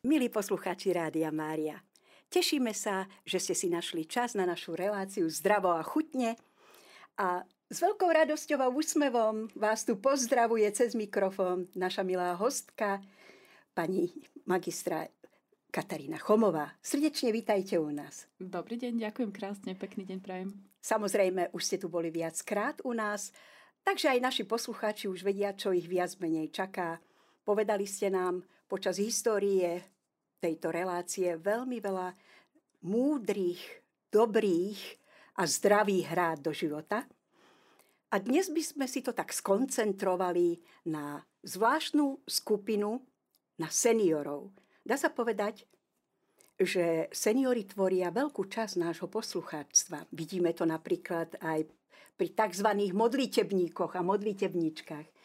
Milí poslucháči Rádia Mária, tešíme sa, že ste si našli čas na našu reláciu Zdravo a chutne a s veľkou radosťou a úsmevom vás tu pozdravuje cez mikrofón naša milá hostka, pani magistra Katarína Chomová. Srdečne vítajte u nás. Dobrý deň, ďakujem krásne, pekný deň prajem. Samozrejme, už ste tu boli viackrát u nás, takže aj naši poslucháči už vedia, čo ich viac menej čaká. Povedali ste nám počas histórie tejto relácie veľmi veľa múdrych, dobrých a zdravých hrád do života. A dnes by sme si to tak skoncentrovali na zvláštnu skupinu, na seniorov. Dá sa povedať, že seniory tvoria veľkú časť nášho poslucháctva. Vidíme to napríklad aj pri tzv. modlitebníkoch a modlitebničkách.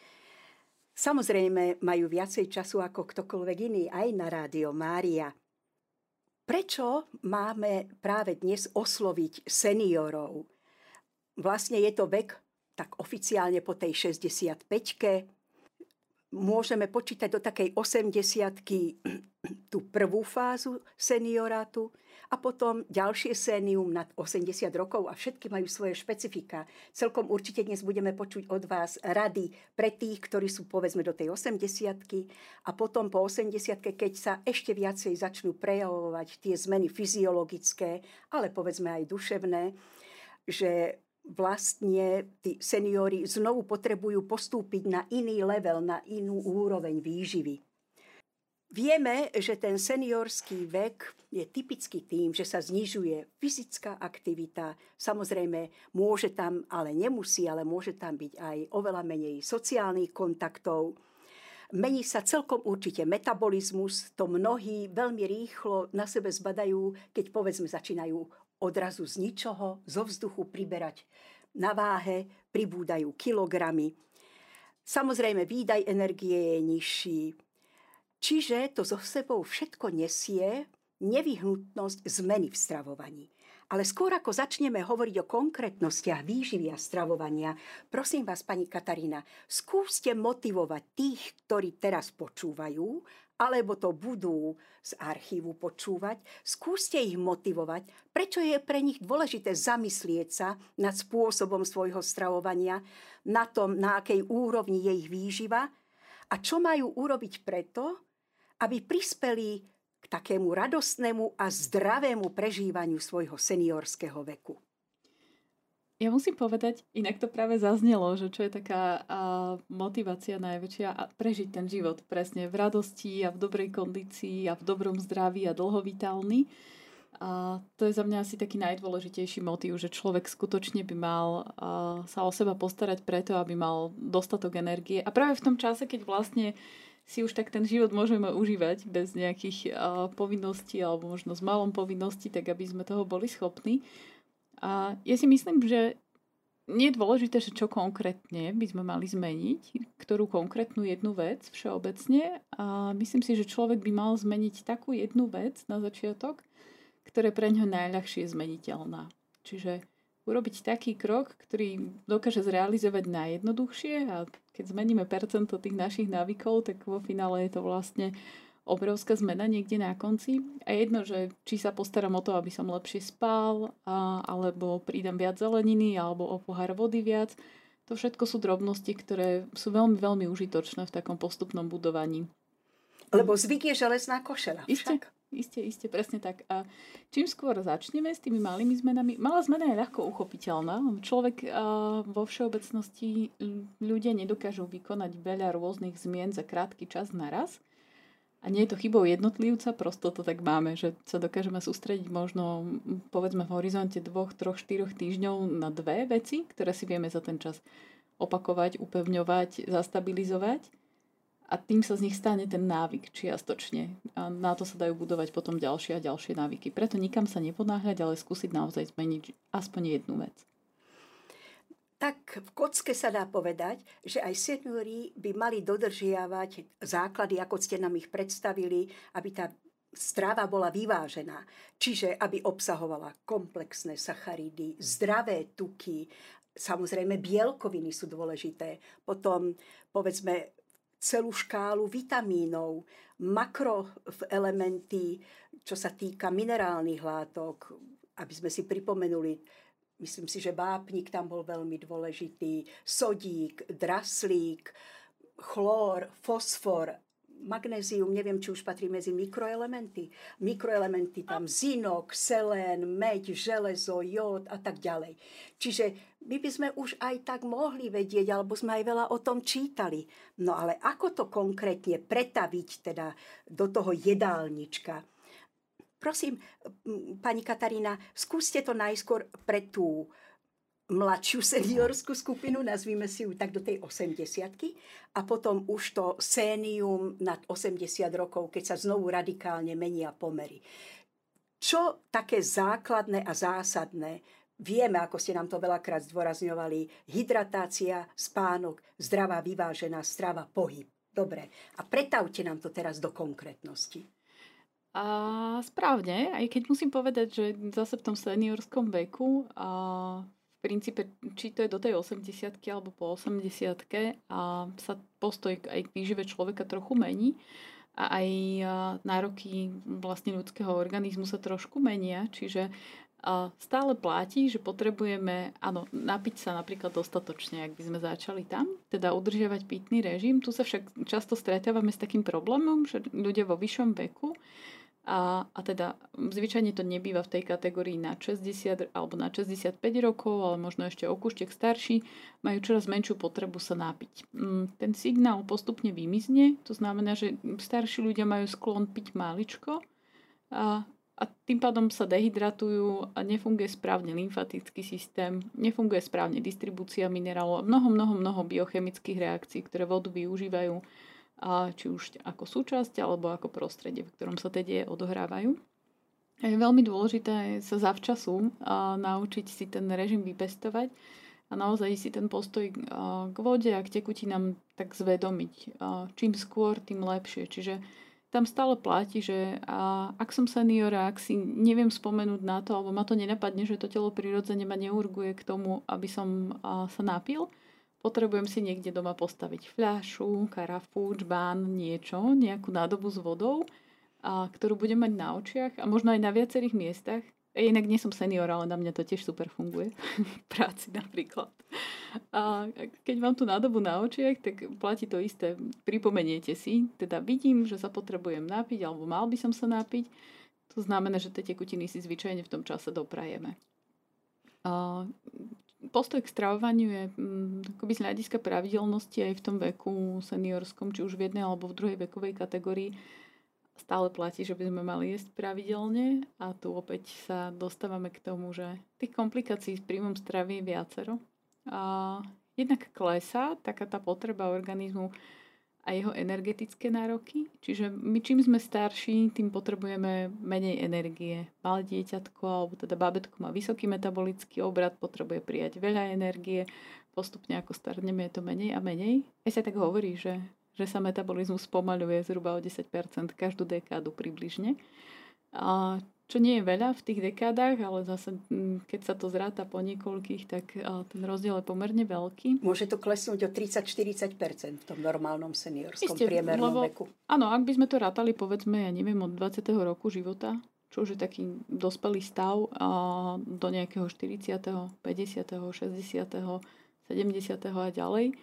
Samozrejme majú viacej času ako ktokoľvek iný aj na rádio Mária. Prečo máme práve dnes osloviť seniorov? Vlastne je to vek tak oficiálne po tej 65 môžeme počítať do takej 80 tú prvú fázu seniorátu a potom ďalšie sénium nad 80 rokov a všetky majú svoje špecifika. Celkom určite dnes budeme počuť od vás rady pre tých, ktorí sú povedzme do tej 80 a potom po 80 keď sa ešte viacej začnú prejavovať tie zmeny fyziologické, ale povedzme aj duševné, že vlastne tí seniori znovu potrebujú postúpiť na iný level, na inú úroveň výživy. Vieme, že ten seniorský vek je typický tým, že sa znižuje fyzická aktivita. Samozrejme, môže tam, ale nemusí, ale môže tam byť aj oveľa menej sociálnych kontaktov. Mení sa celkom určite metabolizmus, to mnohí veľmi rýchlo na sebe zbadajú, keď povedzme začínajú odrazu z ničoho, zo vzduchu priberať na váhe, pribúdajú kilogramy. Samozrejme, výdaj energie je nižší, Čiže to so sebou všetko nesie nevyhnutnosť zmeny v stravovaní. Ale skôr ako začneme hovoriť o konkrétnostiach výživy a stravovania, prosím vás, pani Katarína, skúste motivovať tých, ktorí teraz počúvajú, alebo to budú z archívu počúvať, skúste ich motivovať, prečo je pre nich dôležité zamyslieť sa nad spôsobom svojho stravovania, na tom, na akej úrovni je ich výživa a čo majú urobiť preto, aby prispeli k takému radostnému a zdravému prežívaniu svojho seniorského veku. Ja musím povedať, inak to práve zaznelo, že čo je taká a, motivácia najväčšia a prežiť ten život presne v radosti a v dobrej kondícii a v dobrom zdraví a dlhovitálny. A to je za mňa asi taký najdôležitejší motív, že človek skutočne by mal a, sa o seba postarať preto, aby mal dostatok energie. A práve v tom čase, keď vlastne si už tak ten život môžeme užívať bez nejakých uh, povinností alebo možno s malom povinnosti, tak aby sme toho boli schopní. A ja si myslím, že nie je dôležité, že čo konkrétne by sme mali zmeniť, ktorú konkrétnu jednu vec všeobecne. A myslím si, že človek by mal zmeniť takú jednu vec na začiatok, ktorá pre ňo najľahšie zmeniteľná. Čiže urobiť taký krok, ktorý dokáže zrealizovať najjednoduchšie a keď zmeníme percento tých našich návykov, tak vo finále je to vlastne obrovská zmena niekde na konci. A jedno, že či sa postaram o to, aby som lepšie spal, a, alebo pridám viac zeleniny, alebo o pohár vody viac. To všetko sú drobnosti, ktoré sú veľmi, veľmi užitočné v takom postupnom budovaní. Lebo zvyk je železná košela. Isté, Isté, isté, presne tak. A čím skôr začneme s tými malými zmenami, malá zmena je ľahko uchopiteľná. Človek vo všeobecnosti ľudia nedokážu vykonať veľa rôznych zmien za krátky čas naraz. A nie je to chybou jednotlivca, prosto to tak máme, že sa dokážeme sústrediť možno povedzme v horizonte dvoch, troch, štyroch týždňov na dve veci, ktoré si vieme za ten čas opakovať, upevňovať, zastabilizovať a tým sa z nich stane ten návyk čiastočne. A na to sa dajú budovať potom ďalšie a ďalšie návyky. Preto nikam sa neponáhľať, ale skúsiť naozaj zmeniť aspoň jednu vec. Tak v kocke sa dá povedať, že aj seniori by mali dodržiavať základy, ako ste nám ich predstavili, aby tá strava bola vyvážená. Čiže aby obsahovala komplexné sacharidy, zdravé tuky, samozrejme bielkoviny sú dôležité. Potom povedzme celú škálu vitamínov, makroelementy, čo sa týka minerálnych látok, aby sme si pripomenuli, myslím si, že vápnik tam bol veľmi dôležitý, sodík, draslík, chlór, fosfor, magnézium, neviem, či už patrí medzi mikroelementy. Mikroelementy tam zinok, selén, meď, železo, jód a tak ďalej. Čiže my by sme už aj tak mohli vedieť, alebo sme aj veľa o tom čítali. No ale ako to konkrétne pretaviť teda do toho jedálnička? Prosím, pani Katarína, skúste to najskôr pre tú mladšiu seniorskú skupinu, nazvíme si ju tak do tej 80 a potom už to sénium nad 80 rokov, keď sa znovu radikálne menia pomery. Čo také základné a zásadné Vieme, ako ste nám to veľakrát zdôrazňovali, hydratácia, spánok, zdravá, vyvážená strava, pohyb. Dobre. A pretavte nám to teraz do konkrétnosti. A správne, aj keď musím povedať, že zase v tom seniorskom veku a v princípe, či to je do tej 80 alebo po 80 a sa postoj aj k výžive človeka trochu mení a aj nároky vlastne ľudského organizmu sa trošku menia, čiže stále platí, že potrebujeme áno, napiť sa napríklad dostatočne, ak by sme začali tam, teda udržiavať pitný režim. Tu sa však často stretávame s takým problémom, že ľudia vo vyššom veku a, a teda zvyčajne to nebýva v tej kategórii na 60 alebo na 65 rokov, ale možno ešte o kúštek starší, majú čoraz menšiu potrebu sa napiť. Mm, ten signál postupne vymizne, to znamená, že starší ľudia majú sklon piť máličko a, a tým pádom sa dehydratujú a nefunguje správne lymfatický systém, nefunguje správne distribúcia minerálov a mnoho, mnoho, mnoho biochemických reakcií, ktoré vodu využívajú a či už ako súčasť alebo ako prostredie, v ktorom sa tie deje odohrávajú. Je veľmi dôležité sa zavčasu a naučiť si ten režim vypestovať a naozaj si ten postoj k vode a k tekutinám tak zvedomiť. Čím skôr, tým lepšie. Čiže tam stále platí, že a ak som seniora, ak si neviem spomenúť na to, alebo ma to nenapadne, že to telo prirodzene ma neurguje k tomu, aby som a, sa napil, potrebujem si niekde doma postaviť fľašu, karafu, čbán, niečo, nejakú nádobu s vodou, a, ktorú budem mať na očiach a možno aj na viacerých miestach, Inak nie som senior, ale na mňa to tiež super funguje. v práci napríklad. A keď mám tú nádobu na očiach, tak platí to isté. Pripomeniete si, teda vidím, že sa potrebujem napiť, alebo mal by som sa napiť. To znamená, že tie tekutiny si zvyčajne v tom čase doprajeme. A postoj k stravovaniu je mm, akoby z hľadiska pravidelnosti aj v tom veku seniorskom, či už v jednej alebo v druhej vekovej kategórii stále platí, že by sme mali jesť pravidelne a tu opäť sa dostávame k tomu, že tých komplikácií s príjmom stravy je viacero. A jednak klesá taká tá potreba organizmu a jeho energetické nároky. Čiže my čím sme starší, tým potrebujeme menej energie. Malé dieťatko, alebo teda babetko má vysoký metabolický obrad, potrebuje prijať veľa energie. Postupne ako starneme je to menej a menej. Aj sa tak hovorí, že že sa metabolizmus spomaľuje zhruba o 10% každú dekádu približne. A čo nie je veľa v tých dekádach, ale zase mm, keď sa to zráta po niekoľkých, tak ten rozdiel je pomerne veľký. Môže to klesnúť o 30-40% v tom normálnom seniorskom Isté, priemernom lebo, veku. Áno, ak by sme to rátali povedzme, ja neviem, od 20. roku života, čo už je taký dospelý stav a do nejakého 40., 50., 60., 70. a ďalej,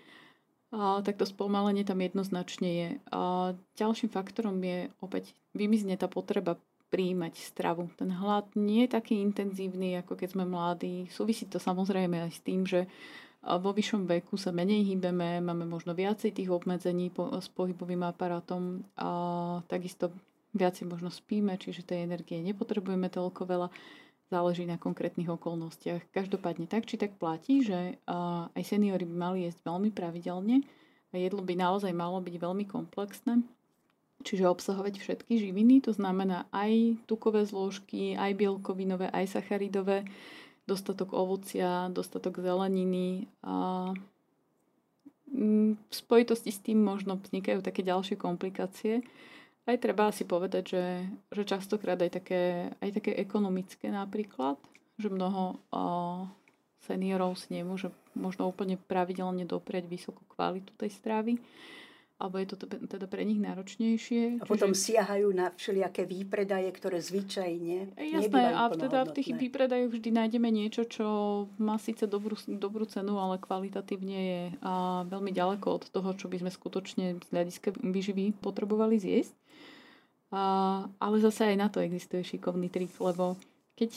tak to spomalenie tam jednoznačne je. A ďalším faktorom je opäť vymizne tá potreba príjmať stravu. Ten hlad nie je taký intenzívny, ako keď sme mladí. Súvisí to samozrejme aj s tým, že vo vyššom veku sa menej hýbeme, máme možno viacej tých obmedzení po, s pohybovým aparátom a takisto viacej možno spíme, čiže tej energie nepotrebujeme toľko veľa záleží na konkrétnych okolnostiach. Každopádne tak či tak platí, že aj seniory by mali jesť veľmi pravidelne a jedlo by naozaj malo byť veľmi komplexné, čiže obsahovať všetky živiny, to znamená aj tukové zložky, aj bielkovinové, aj sacharidové, dostatok ovocia, dostatok zeleniny a v spojitosti s tým možno vznikajú také ďalšie komplikácie, aj treba si povedať, že, že častokrát aj také, aj také ekonomické napríklad, že mnoho o, seniorov si nemôže možno úplne pravidelne doprieť vysokú kvalitu tej stravy. alebo je to teda pre nich náročnejšie. A potom čiže... siahajú na všelijaké výpredaje, ktoré zvyčajne Jasné, a teda v tých výpredajoch vždy nájdeme niečo, čo má síce dobrú, dobrú cenu, ale kvalitatívne je a veľmi ďaleko od toho, čo by sme skutočne z hľadiska výživy potrebovali zjesť. Ale zase aj na to existuje šikovný trik, lebo keď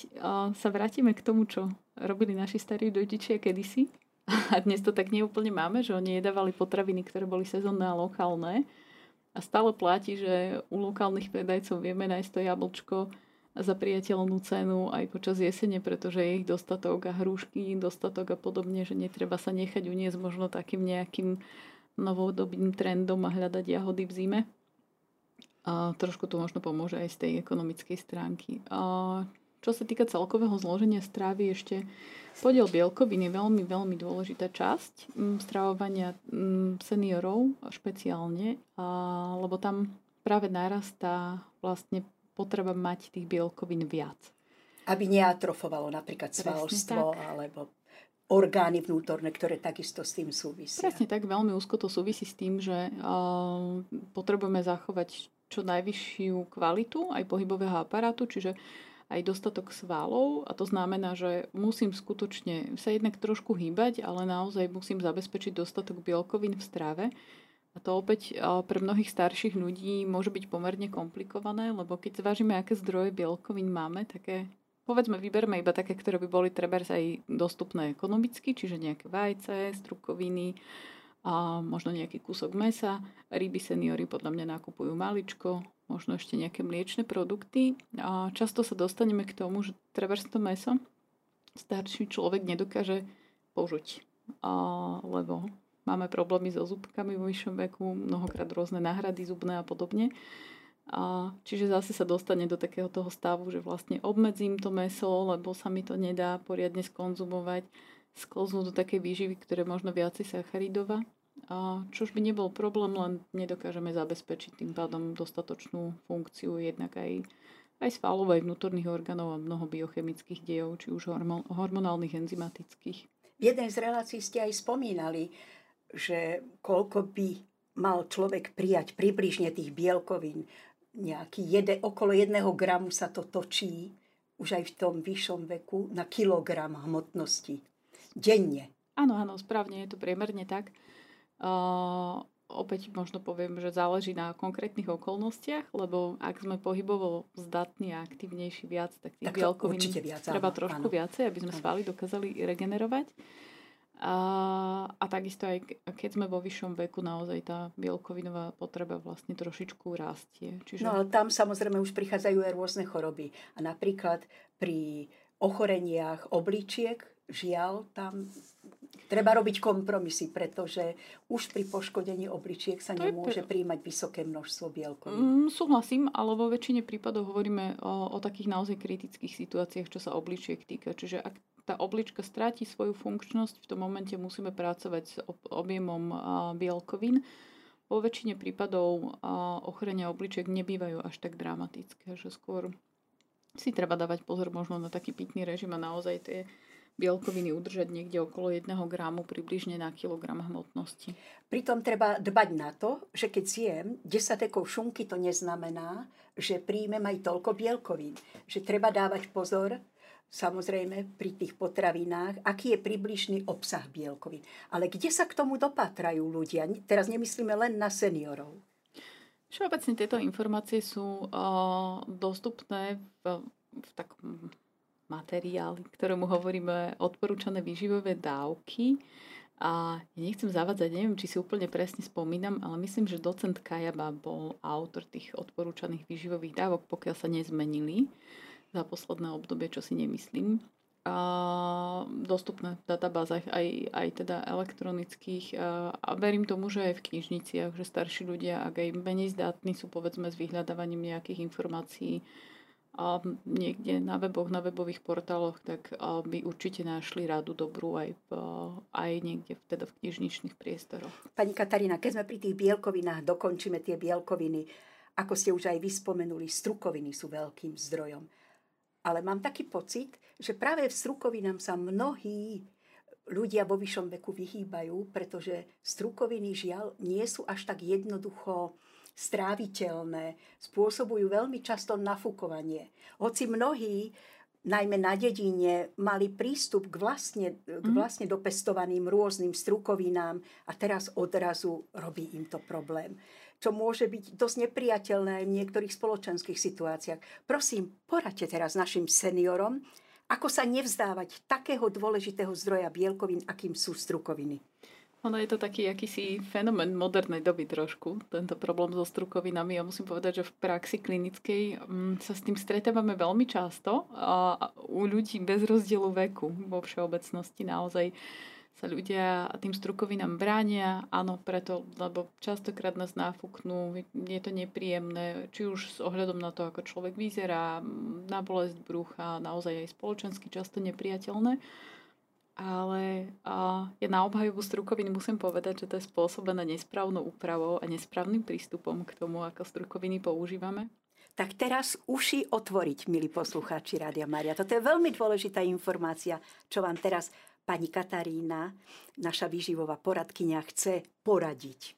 sa vrátime k tomu, čo robili naši starí rodičia kedysi, a dnes to tak neúplne máme, že oni jedávali potraviny, ktoré boli sezónne a lokálne. A stále platí, že u lokálnych predajcov vieme nájsť to jablčko za priateľnú cenu aj počas jesene, pretože je ich dostatok a hrušky dostatok a podobne, že netreba sa nechať uniesť možno takým nejakým novodobým trendom a hľadať jahody v zime. A trošku to možno pomôže aj z tej ekonomickej stránky. A čo sa týka celkového zloženia strávy, ešte podiel bielkovín je veľmi, veľmi dôležitá časť mm, stravovania mm, seniorov špeciálne, lebo tam práve narastá vlastne potreba mať tých bielkovín viac. Aby neatrofovalo napríklad svalstvo alebo orgány vnútorné, ktoré takisto s tým súvisia. Presne tak, veľmi úzko to súvisí s tým, že uh, potrebujeme zachovať čo najvyššiu kvalitu aj pohybového aparátu, čiže aj dostatok svalov a to znamená, že musím skutočne sa jednak trošku hýbať, ale naozaj musím zabezpečiť dostatok bielkovín v strave. A to opäť pre mnohých starších ľudí môže byť pomerne komplikované, lebo keď zvážime, aké zdroje bielkovín máme, také povedzme, vyberme iba také, ktoré by boli treba aj dostupné ekonomicky, čiže nejaké vajce, strukoviny, a možno nejaký kúsok mesa. Ryby seniory podľa mňa nakupujú maličko, možno ešte nejaké mliečne produkty. A často sa dostaneme k tomu, že treba to meso starší človek nedokáže požuť, a, lebo máme problémy so zubkami vo vyššom veku, mnohokrát rôzne náhrady zubné a podobne. A čiže zase sa dostane do takého toho stavu, že vlastne obmedzím to meso, lebo sa mi to nedá poriadne skonzumovať, sklznú do takej výživy, ktoré možno viacej sacharidová a čož by nebol problém, len nedokážeme zabezpečiť tým pádom dostatočnú funkciu jednak aj, aj svalov, aj vnútorných orgánov a mnoho biochemických dejov, či už hormon, hormonálnych, enzymatických. V jednej z relácií ste aj spomínali, že koľko by mal človek prijať približne tých bielkovín. Nejaký jede, okolo jedného gramu sa to točí už aj v tom vyššom veku na kilogram hmotnosti denne. Áno, áno, správne je to priemerne tak. Opäť možno poviem, že záleží na konkrétnych okolnostiach, lebo ak sme pohybovo zdatní a aktivnejší viac, tak tých tak bielkovín viac, treba áno, trošku áno. viacej, aby sme svaly dokázali regenerovať. A, a takisto aj keď sme vo vyššom veku, naozaj tá bielkovinová potreba vlastne trošičku rastie. Čiže... No ale tam samozrejme už prichádzajú aj rôzne choroby. A napríklad pri ochoreniach obličiek, žiaľ, tam Treba robiť kompromisy, pretože už pri poškodení obličiek sa to nemôže príjmať vysoké množstvo bielkovín. Mm, súhlasím, ale vo väčšine prípadov hovoríme o, o takých naozaj kritických situáciách, čo sa obličiek týka. Čiže ak tá oblička stráti svoju funkčnosť, v tom momente musíme pracovať s objemom bielkovín. Vo väčšine prípadov ochorenia obličiek nebývajú až tak dramatické, že skôr si treba dávať pozor možno na taký pitný režim a naozaj tie bielkoviny udržať niekde okolo 1 gramu približne na kilogram hmotnosti. Pritom treba dbať na to, že keď zjem 10 dekov šunky, to neznamená, že príjmem aj toľko bielkovín. Že treba dávať pozor, samozrejme pri tých potravinách, aký je približný obsah bielkovín. Ale kde sa k tomu dopatrajú ľudia? Teraz nemyslíme len na seniorov. Všeobecne tieto informácie sú uh, dostupné v, v takom materiály, ktorému hovoríme odporúčané výživové dávky. A nechcem zavádzať, neviem, či si úplne presne spomínam, ale myslím, že docent Kajaba bol autor tých odporúčaných výživových dávok, pokiaľ sa nezmenili za posledné obdobie, čo si nemyslím. A dostupné v databázach aj, aj teda elektronických a, verím tomu, že aj v knižniciach, že starší ľudia, ak aj menej zdatní sú povedzme s vyhľadávaním nejakých informácií, niekde na weboch, na webových portáloch, tak by určite našli radu dobrú aj, v, aj niekde v, teda v knižničných priestoroch. Pani Katarína, keď sme pri tých bielkovinách, dokončíme tie bielkoviny, ako ste už aj vyspomenuli, strukoviny sú veľkým zdrojom. Ale mám taký pocit, že práve v strukovinám sa mnohí ľudia vo vyššom veku vyhýbajú, pretože strukoviny žiaľ nie sú až tak jednoducho stráviteľné, spôsobujú veľmi často nafúkovanie. Hoci mnohí najmä na dedine, mali prístup k vlastne, k mhm. vlastne dopestovaným rôznym strukovinám a teraz odrazu robí im to problém čo môže byť dosť nepriateľné aj v niektorých spoločenských situáciách. Prosím, poradte teraz našim seniorom, ako sa nevzdávať takého dôležitého zdroja bielkovín, akým sú strukoviny. Ono je to taký akýsi fenomén modernej doby trošku, tento problém so strukovinami. Ja musím povedať, že v praxi klinickej mm, sa s tým stretávame veľmi často a u ľudí bez rozdielu veku vo všeobecnosti naozaj sa ľudia tým strukovinám bránia. Áno, preto, lebo častokrát nás náfuknú, je to nepríjemné, či už s ohľadom na to, ako človek vyzerá, na bolesť brucha, naozaj aj spoločensky často nepriateľné. Ale a, ja na obhajobu strukoviny musím povedať, že to je spôsobené nesprávnou úpravou a nesprávnym prístupom k tomu, ako strukoviny používame. Tak teraz uši otvoriť, milí poslucháči Rádia Maria. Toto je veľmi dôležitá informácia, čo vám teraz pani Katarína, naša výživová poradkynia, chce poradiť.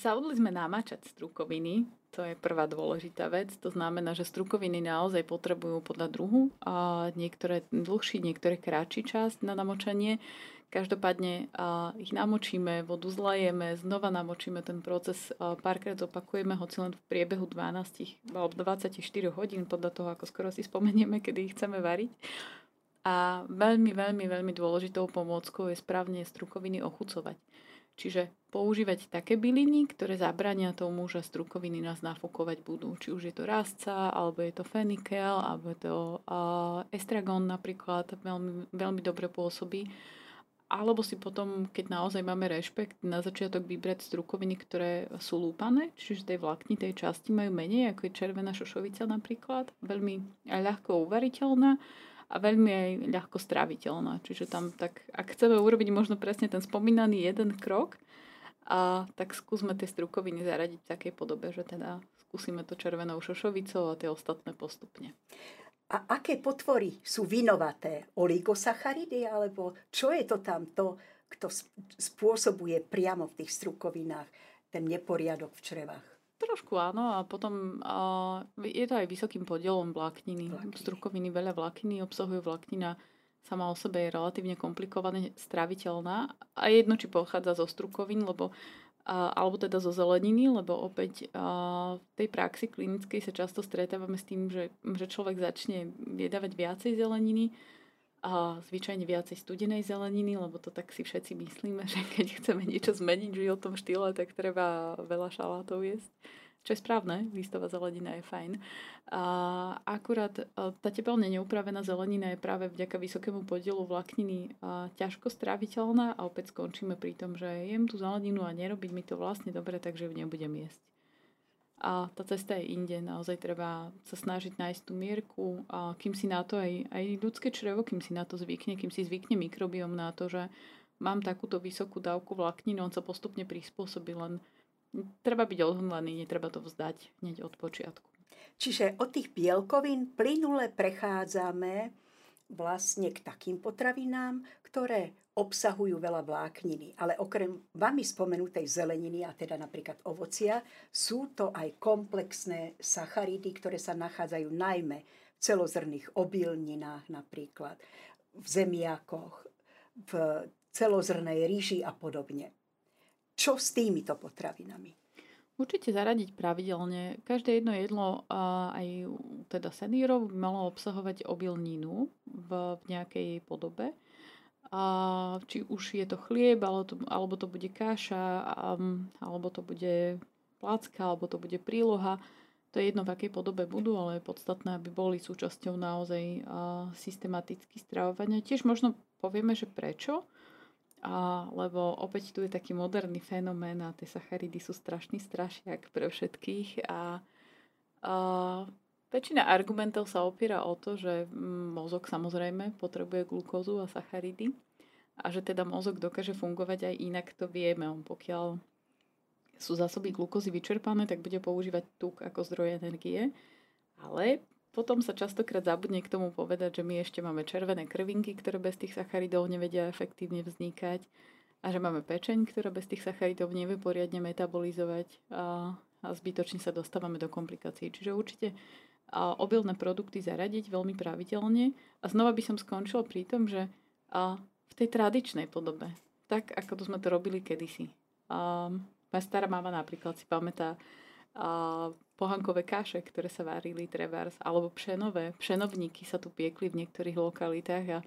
Zaudli sme namáčať strukoviny, to je prvá dôležitá vec. To znamená, že strukoviny naozaj potrebujú podľa druhu a niektoré dlhší, niektoré kratší čas na namočanie. Každopádne ich namočíme, vodu zlajeme, znova namočíme ten proces, párkrát opakujeme, hoci len v priebehu 12 alebo 24 hodín, podľa toho, ako skoro si spomenieme, kedy ich chceme variť. A veľmi, veľmi, veľmi dôležitou pomôckou je správne strukoviny ochucovať. Čiže používať také byliny, ktoré zabrania tomu, že strukoviny nás nafúkovať budú. Či už je to rastca, alebo je to fenikel, alebo je to uh, estragon napríklad, veľmi, veľmi dobre pôsobí. Alebo si potom, keď naozaj máme rešpekt, na začiatok vybrať strukoviny, ktoré sú lúpané, čiže tej vláknitej časti majú menej, ako je červená šošovica napríklad, veľmi ľahko uvariteľná a veľmi aj ľahko stráviteľná. Čiže tam tak, ak chceme urobiť možno presne ten spomínaný jeden krok, a tak skúsme tie strukoviny zaradiť v takej podobe, že teda skúsime to červenou šošovicou a tie ostatné postupne. A aké potvory sú vinovaté? Oligosacharidy? Alebo čo je to tam to, kto spôsobuje priamo v tých strukovinách ten neporiadok v črevách? Trošku áno a potom a je to aj vysokým podielom vlákniny. vlákniny. Strukoviny veľa vlákniny obsahujú vláknina sama o sebe je relatívne komplikované stráviteľná a jedno, či pochádza zo strukovín, lebo alebo teda zo zeleniny, lebo opäť v tej praxi klinickej sa často stretávame s tým, že, že človek začne jedávať viacej zeleniny a zvyčajne viacej studenej zeleniny, lebo to tak si všetci myslíme, že keď chceme niečo zmeniť v životnom štýle, tak treba veľa šalátov jesť čo je správne, listová zelenina je fajn. A akurát e, tá tepelne neupravená zelenina je práve vďaka vysokému podielu vlákniny ťažko stráviteľná a opäť skončíme pri tom, že jem tú zeleninu a nerobiť mi to vlastne dobre, takže ju nebudem jesť. A tá cesta je inde, naozaj treba sa snažiť nájsť tú mierku, a kým si na to aj, aj ľudské črevo, kým si na to zvykne, kým si zvykne mikrobiom na to, že mám takúto vysokú dávku vlákniny, on sa postupne prispôsobí, len treba byť odhodlaný, netreba to vzdať hneď od počiatku. Čiže od tých bielkovín plynule prechádzame vlastne k takým potravinám, ktoré obsahujú veľa vlákniny. Ale okrem vami spomenutej zeleniny, a teda napríklad ovocia, sú to aj komplexné sacharidy, ktoré sa nachádzajú najmä v celozrných obilninách napríklad, v zemiakoch, v celozrnej ríži a podobne čo s týmito potravinami? Určite zaradiť pravidelne. Každé jedno jedlo, aj teda seniorov, by malo obsahovať obilninu v, nejakej podobe. A či už je to chlieb, alebo to, bude káša, alebo to bude placka, alebo to bude príloha. To je jedno, v akej podobe budú, ale je podstatné, aby boli súčasťou naozaj systematicky stravovania. Tiež možno povieme, že prečo. A, lebo opäť tu je taký moderný fenomén a tie sacharidy sú strašný strašiak pre všetkých a, a väčšina argumentov sa opiera o to, že mozog samozrejme potrebuje glukózu a sacharidy a že teda mozog dokáže fungovať aj inak, to vieme. On pokiaľ sú zásoby glukózy vyčerpané, tak bude používať tuk ako zdroj energie. Ale potom sa častokrát zabudne k tomu povedať, že my ešte máme červené krvinky, ktoré bez tých sacharidov nevedia efektívne vznikať a že máme pečeň, ktorá bez tých sacharidov nevie poriadne metabolizovať a, a zbytočne sa dostávame do komplikácií. Čiže určite a obilné produkty zaradiť veľmi pravidelne. A znova by som skončil pri tom, že a v tej tradičnej podobe, tak ako to sme to robili kedysi. A moja stará mama napríklad si pamätá pohankové kaše, ktoré sa varili trebárs, alebo pšenové. Pšenovníky sa tu piekli v niektorých lokalitách a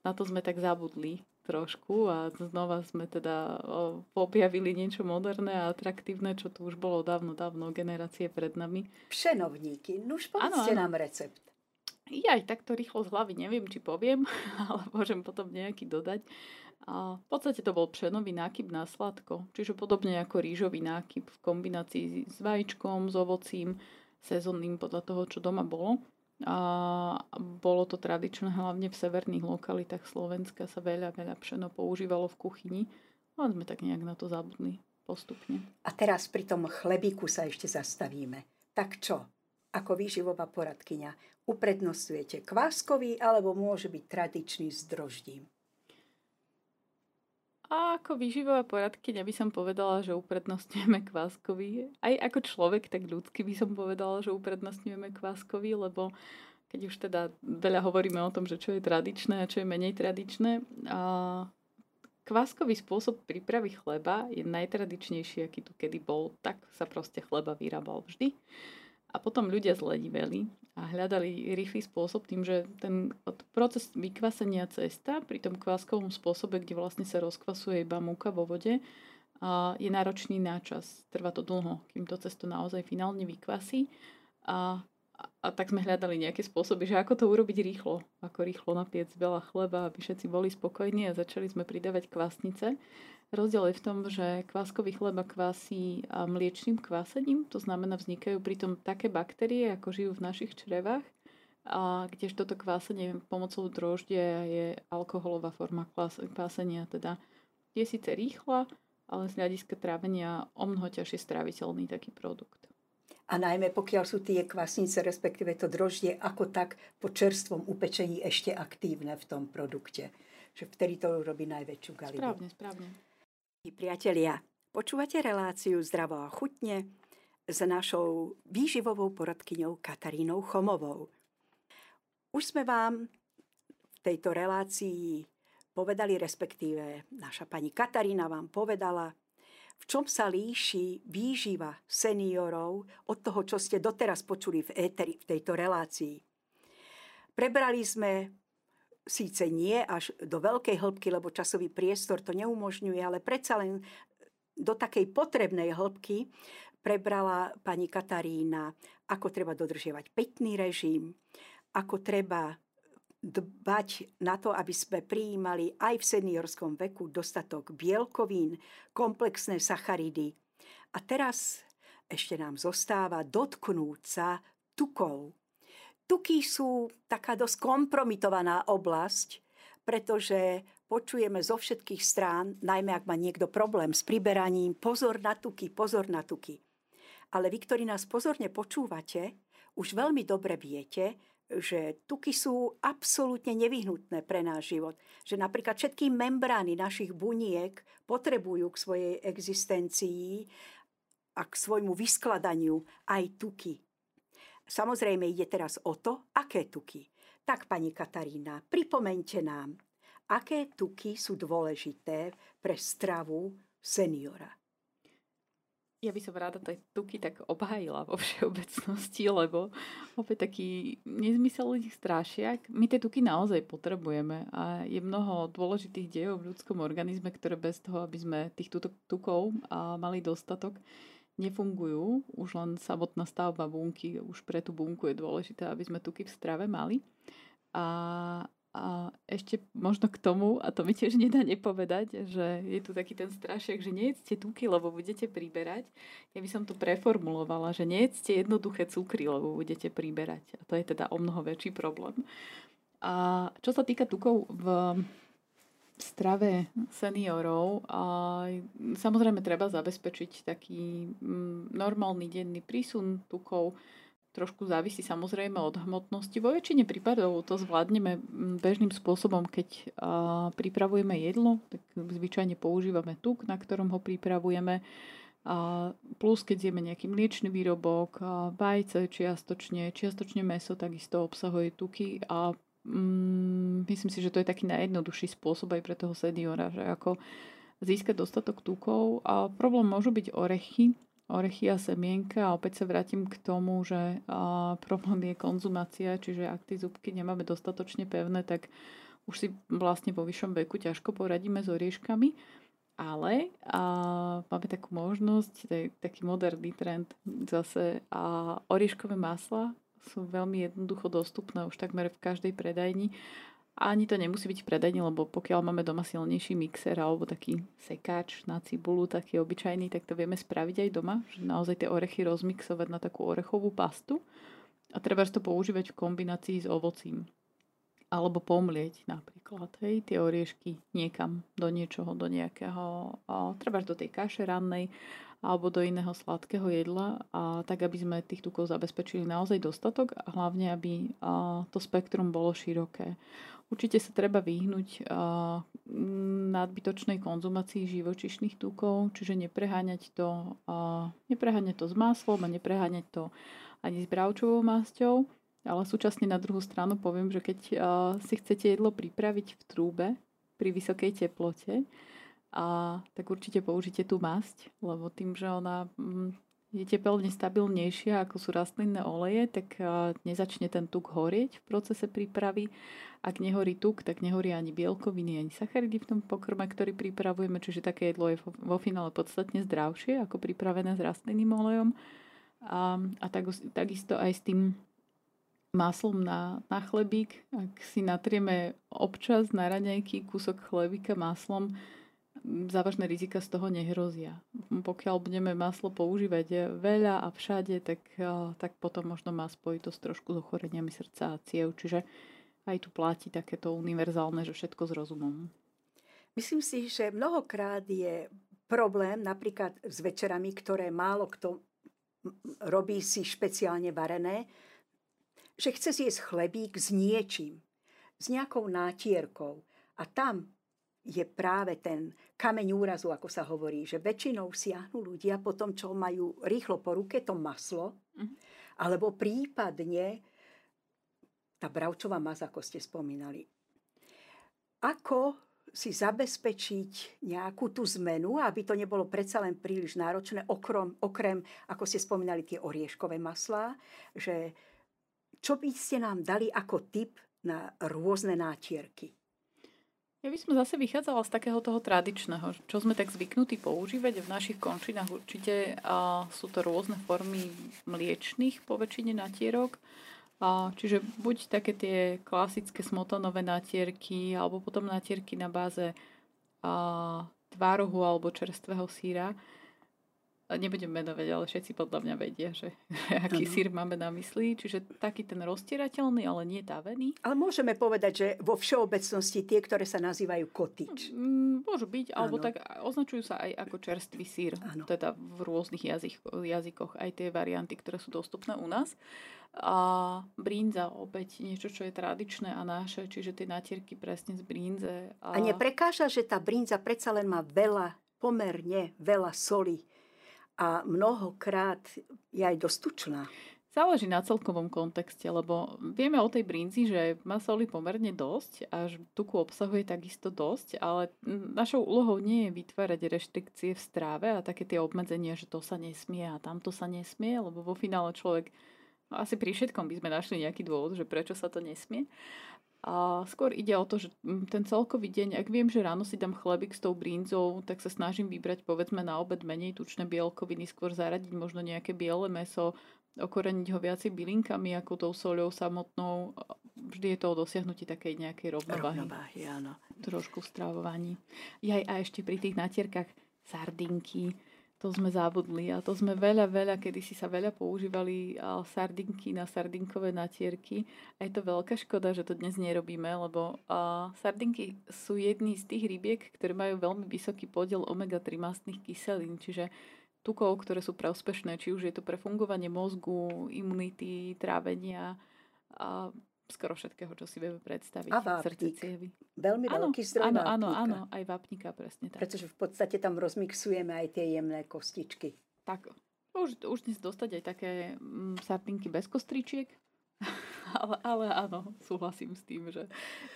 na to sme tak zabudli trošku a znova sme teda objavili niečo moderné a atraktívne, čo tu už bolo dávno, dávno, generácie pred nami. Pšenovníky, no už povedzte nám recept. Ja aj takto rýchlo z hlavy neviem, či poviem, ale môžem potom nejaký dodať. A v podstate to bol pšenový nákyp na sladko, čiže podobne ako rýžový nákyp v kombinácii s vajíčkom, s ovocím, sezónnym podľa toho, čo doma bolo. A bolo to tradičné hlavne v severných lokalitách Slovenska sa veľa, veľa pšeno používalo v kuchyni. Ale sme tak nejak na to zabudli postupne. A teraz pri tom chlebíku sa ešte zastavíme. Tak čo? Ako výživová poradkyňa uprednostňujete kváskový alebo môže byť tradičný s droždím? A ako výživová poradkyňa by som povedala, že uprednostňujeme kváskový. Aj ako človek, tak ľudsky by som povedala, že uprednostňujeme kváskový, lebo keď už teda veľa hovoríme o tom, že čo je tradičné a čo je menej tradičné, a kváskový spôsob prípravy chleba je najtradičnejší, aký tu kedy bol. Tak sa proste chleba vyrábal vždy. A potom ľudia zlediveli a hľadali rýchly spôsob tým, že ten proces vykvasenia cesta pri tom kváskovom spôsobe, kde vlastne sa rozkvasuje iba múka vo vode, je náročný na čas. Trvá to dlho, kým to cesto naozaj finálne vykvasí. A, a, a tak sme hľadali nejaké spôsoby, že ako to urobiť rýchlo. Ako rýchlo napiec veľa chleba, aby všetci boli spokojní a začali sme pridávať kvasnice. Rozdiel je v tom, že kváskový chleba kvásí mliečným kvásením, to znamená vznikajú pritom také baktérie, ako žijú v našich črevách, a kdež toto kvásenie pomocou droždia je alkoholová forma kvásenia, teda je síce rýchla, ale z hľadiska trávenia o mnoho ťažšie stráviteľný taký produkt. A najmä pokiaľ sú tie kvasnice, respektíve to droždie, ako tak po čerstvom upečení ešte aktívne v tom produkte. Že vtedy to robí najväčšiu galibu. Správne, správne. Priatelia, počúvate reláciu Zdravo a chutne s našou výživovou poradkyňou Katarínou Chomovou. Už sme vám v tejto relácii povedali, respektíve naša pani Katarína vám povedala, v čom sa líši výživa seniorov od toho, čo ste doteraz počuli v éteri, v tejto relácii. Prebrali sme síce nie až do veľkej hĺbky, lebo časový priestor to neumožňuje, ale predsa len do takej potrebnej hĺbky prebrala pani Katarína, ako treba dodržiavať pitný režim, ako treba dbať na to, aby sme prijímali aj v seniorskom veku dostatok bielkovín, komplexné sacharidy. A teraz ešte nám zostáva dotknúť sa tukov. Tuky sú taká dosť kompromitovaná oblasť, pretože počujeme zo všetkých strán, najmä ak má niekto problém s priberaním, pozor na tuky, pozor na tuky. Ale vy, ktorí nás pozorne počúvate, už veľmi dobre viete, že tuky sú absolútne nevyhnutné pre náš život. Že napríklad všetky membrány našich buniek potrebujú k svojej existencii a k svojmu vyskladaniu aj tuky. Samozrejme ide teraz o to, aké tuky. Tak, pani Katarína, pripomente nám, aké tuky sú dôležité pre stravu seniora. Ja by som ráda tej tuky tak obhajila vo všeobecnosti, lebo opäť taký nezmyselný strašiak. My tie tuky naozaj potrebujeme a je mnoho dôležitých dejov v ľudskom organizme, ktoré bez toho, aby sme tých tukov mali dostatok, nefungujú. Už len samotná stavba bunky, už pre tú bunku je dôležité, aby sme tuky v strave mali. A, a ešte možno k tomu, a to mi tiež nedá nepovedať, že je tu taký ten strašiak, že nejedzte tuky, lebo budete priberať. Ja by som to preformulovala, že nejedzte jednoduché cukry, lebo budete priberať. A to je teda o mnoho väčší problém. A čo sa týka tukov v strave seniorov a samozrejme treba zabezpečiť taký mm, normálny denný prísun tukov trošku závisí samozrejme od hmotnosti. Vo väčšine prípadov to zvládneme bežným spôsobom, keď pripravujeme jedlo, tak zvyčajne používame tuk, na ktorom ho pripravujeme. A plus keď zjeme nejaký mliečný výrobok, vajce čiastočne, čiastočne meso takisto obsahuje tuky a mm, myslím si, že to je taký najjednoduchší spôsob aj pre toho seniora, že ako získať dostatok tukov. A problém môžu byť orechy, orechy a semienka a opäť sa vrátim k tomu, že a, problém je konzumácia, čiže ak tie zubky nemáme dostatočne pevné, tak už si vlastne vo vyššom veku ťažko poradíme s orieškami. Ale a, máme takú možnosť, to taký moderný trend zase a orieškové masla sú veľmi jednoducho dostupné už takmer v každej predajni a ani to nemusí byť predajne, lebo pokiaľ máme doma silnejší mixer alebo taký sekáč na cibulu, taký obyčajný, tak to vieme spraviť aj doma, že naozaj tie orechy rozmixovať na takú orechovú pastu a treba to používať v kombinácii s ovocím. Alebo pomlieť napríklad, hej, tie oriešky niekam, do niečoho, do nejakého, treba do tej kaše rannej, alebo do iného sladkého jedla, a tak aby sme tých tukov zabezpečili naozaj dostatok a hlavne, aby to spektrum bolo široké. Určite sa treba vyhnúť uh, nadbytočnej konzumácii živočišných tukov, čiže nepreháňať to, uh, nepreháňať to s maslom a nepreháňať to ani s bravčovou masťou. Ale súčasne na druhú stranu poviem, že keď uh, si chcete jedlo pripraviť v trúbe pri vysokej teplote, a tak určite použite tú masť, lebo tým, že ona mm, je tepelne stabilnejšia ako sú rastlinné oleje, tak nezačne ten tuk horieť v procese prípravy. Ak nehorí tuk, tak nehorí ani bielkoviny, ani sacharidy v tom pokrme, ktorý pripravujeme, čiže také jedlo je vo finále podstatne zdravšie ako pripravené s rastlinným olejom. A, a tak, takisto aj s tým maslom na, na chlebík. Ak si natrieme občas na raňajky kúsok chlebíka maslom, závažné rizika z toho nehrozia. Pokiaľ budeme maslo používať veľa a všade, tak, tak potom možno má spojitosť trošku s ochoreniami srdca a ciev. Čiže aj tu platí takéto univerzálne, že všetko s rozumom. Myslím si, že mnohokrát je problém napríklad s večerami, ktoré málo kto robí si špeciálne varené, že chce zjesť chlebík s niečím, s nejakou nátierkou. A tam je práve ten kameň úrazu, ako sa hovorí, že väčšinou siahnu ľudia po tom, čo majú rýchlo po ruke to maslo, mm-hmm. alebo prípadne tá bravčová maza, ako ste spomínali. Ako si zabezpečiť nejakú tú zmenu, aby to nebolo predsa len príliš náročné, okrem, okrem ako ste spomínali, tie orieškové maslá, že čo by ste nám dali ako tip na rôzne nátierky? Ja by som zase vychádzala z takého toho tradičného, čo sme tak zvyknutí používať v našich končinách. Určite a sú to rôzne formy mliečných po väčšine natierok. A, čiže buď také tie klasické smotanové natierky, alebo potom natierky na báze a, tvárohu alebo čerstvého síra nebudem menovať, ale všetci podľa mňa vedia, že aký ano. sír máme na mysli. Čiže taký ten roztierateľný, ale nie tavený. Ale môžeme povedať, že vo všeobecnosti tie, ktoré sa nazývajú kotič. Mm, môžu byť, alebo ano. tak označujú sa aj ako čerstvý sír. Ano. Teda v rôznych jazyk, jazykoch aj tie varianty, ktoré sú dostupné u nás. A brínza opäť niečo, čo je tradičné a naše, čiže tie natierky presne z brínze. A, a neprekáža, že tá brínza predsa len má veľa, pomerne veľa soli a mnohokrát je aj dostučná. Záleží na celkovom kontexte, lebo vieme o tej brinzi, že má soli pomerne dosť a tuku obsahuje takisto dosť, ale našou úlohou nie je vytvárať reštrikcie v stráve a také tie obmedzenia, že to sa nesmie a tamto sa nesmie, lebo vo finále človek no asi pri všetkom by sme našli nejaký dôvod, že prečo sa to nesmie. A skôr ide o to, že mm, ten celkový deň, ak viem, že ráno si dám chlebík s tou brínzou, tak sa snažím vybrať povedzme na obed menej tučné bielkoviny, skôr zaradiť možno nejaké biele meso, okoreniť ho viacej bylinkami ako tou soľou samotnou. Vždy je to o dosiahnutí takej nejakej rovnováhy. Rovnováhy, áno. Trošku v stravovaní. Jaj, a ešte pri tých natierkach sardinky, to sme zabudli a to sme veľa, veľa, kedy si sa veľa používali sardinky na sardinkové natierky. A je to veľká škoda, že to dnes nerobíme, lebo sardinky sú jedný z tých rybiek, ktoré majú veľmi vysoký podiel omega-3 mastných kyselín, čiže tukov, ktoré sú prospešné, či už je to pre fungovanie mozgu, imunity, trávenia a skoro všetkého, čo si vieme predstaviť. A vápnik. Veľmi veľký zdroj áno, áno, áno, aj vápnika, presne tak. Pretože v podstate tam rozmixujeme aj tie jemné kostičky. Tak, už, už dnes dostať aj také mm, sardinky bez kostričiek, ale, ale áno, súhlasím s tým, že,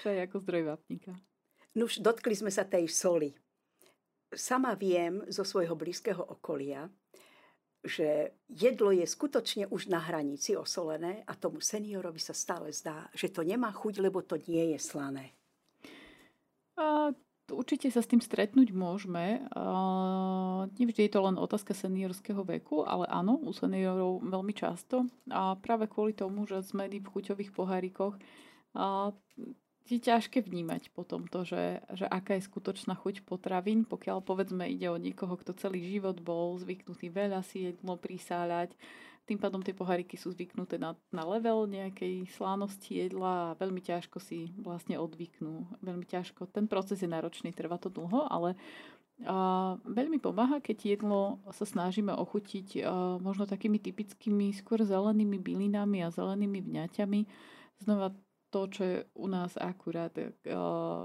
že aj ako zdroj vápnika. No už dotkli sme sa tej soli. Sama viem zo svojho blízkeho okolia, že jedlo je skutočne už na hranici osolené a tomu seniorovi sa stále zdá, že to nemá chuť, lebo to nie je slané. A určite sa s tým stretnúť môžeme. Nevždy je to len otázka seniorského veku, ale áno, u seniorov veľmi často. A práve kvôli tomu, že zmeny v chuťových pohárikoch a je ťažké vnímať potom to, že, že aká je skutočná chuť potravín, pokiaľ povedzme ide o niekoho, kto celý život bol zvyknutý veľa si jedlo prisáľať, tým pádom tie poháriky sú zvyknuté na, na level nejakej slánosti jedla a veľmi ťažko si vlastne odvyknú. Veľmi ťažko. Ten proces je náročný, trvá to dlho, ale a veľmi pomáha, keď jedlo sa snažíme ochutiť a možno takými typickými skôr zelenými bylinami a zelenými vňaťami. Znova to, čo je u nás akurát uh,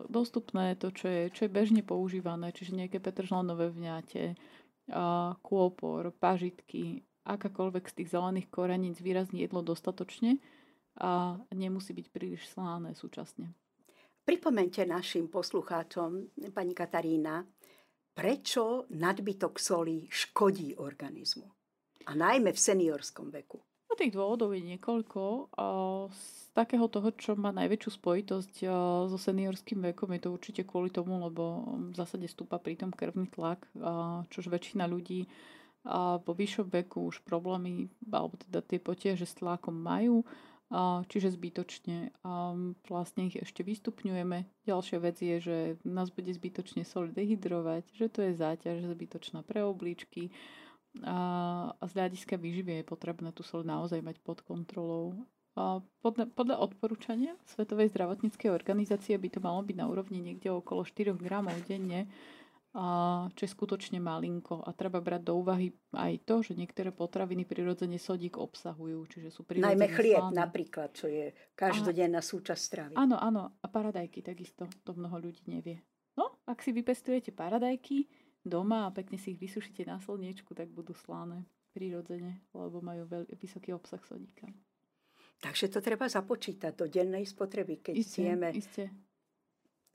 dostupné, to, čo je, čo je bežne používané, čiže nejaké petržlenové vňate, uh, kôpor, pažitky, akákoľvek z tých zelených koreníc výrazne jedlo dostatočne a nemusí byť príliš slané súčasne. Pripomente našim poslucháčom, pani Katarína, prečo nadbytok soli škodí organizmu. A najmä v seniorskom veku. Tých dôvodov je niekoľko. Z takého toho, čo má najväčšiu spojitosť so seniorským vekom, je to určite kvôli tomu, lebo v zásade stúpa pritom krvný tlak, čož väčšina ľudí po vyššom veku už problémy, alebo teda tie potiaže s tlakom majú, čiže zbytočne vlastne ich ešte vystupňujeme. Ďalšia vec je, že nás bude zbytočne sol dehydrovať, že to je záťaž zbytočná pre obličky, a, a z hľadiska výživy je potrebné tú sol naozaj mať pod kontrolou. A podľa, podľa odporúčania Svetovej zdravotníckej organizácie by to malo byť na úrovni niekde okolo 4 gramov denne, a čo je skutočne malinko. A treba brať do úvahy aj to, že niektoré potraviny prirodzene sodík obsahujú, čiže sú prirodzene Najmä chlieb slané. napríklad, čo je každodenná súčasť stravy. Áno, áno. A paradajky takisto. To mnoho ľudí nevie. No, ak si vypestujete paradajky, doma a pekne si ich vysušíte na slniečku, tak budú slané prirodzene, lebo majú veľ, vysoký obsah sodíka. Takže to treba započítať do dennej spotreby, keď iste, zjeme iste.